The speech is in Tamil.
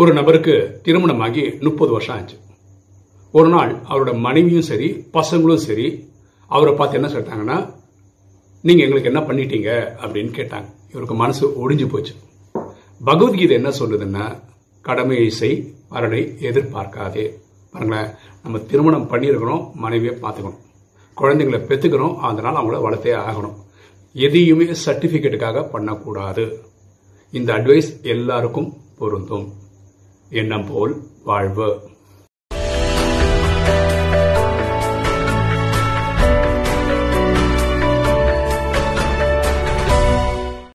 ஒரு நபருக்கு திருமணமாகி முப்பது வருஷம் ஆச்சு. ஒரு நாள் அவரோட மனைவியும் சரி பசங்களும் சரி அவரை பார்த்து என்ன சொல்லிட்டாங்கன்னா நீங்கள் எங்களுக்கு என்ன பண்ணிட்டீங்க? அப்படின்னு கேட்டாங்க. இவருக்கு மனசு ஒடிஞ்சு போச்சு. பகவத்கீதை என்ன சொல்லுதுன்னா கடமையை செய் பலனை எதிர்பார்க்காதே. பாருங்களேன் நம்ம திருமணம் பண்ணியிருக்கிறோம் மனைவியை பார்த்துக்கணும். குழந்தைங்களை பெற்றுக்கிறோம் அதனால் அவங்கள வளர்த்தே ஆகணும். எதையுமே சர்டிஃபிகேட்டுக்காக பண்ணக்கூடாது. இந்த அட்வைஸ் எல்லாருக்கும் பொருந்தும். எண்ணம் போல் வாழ்வு.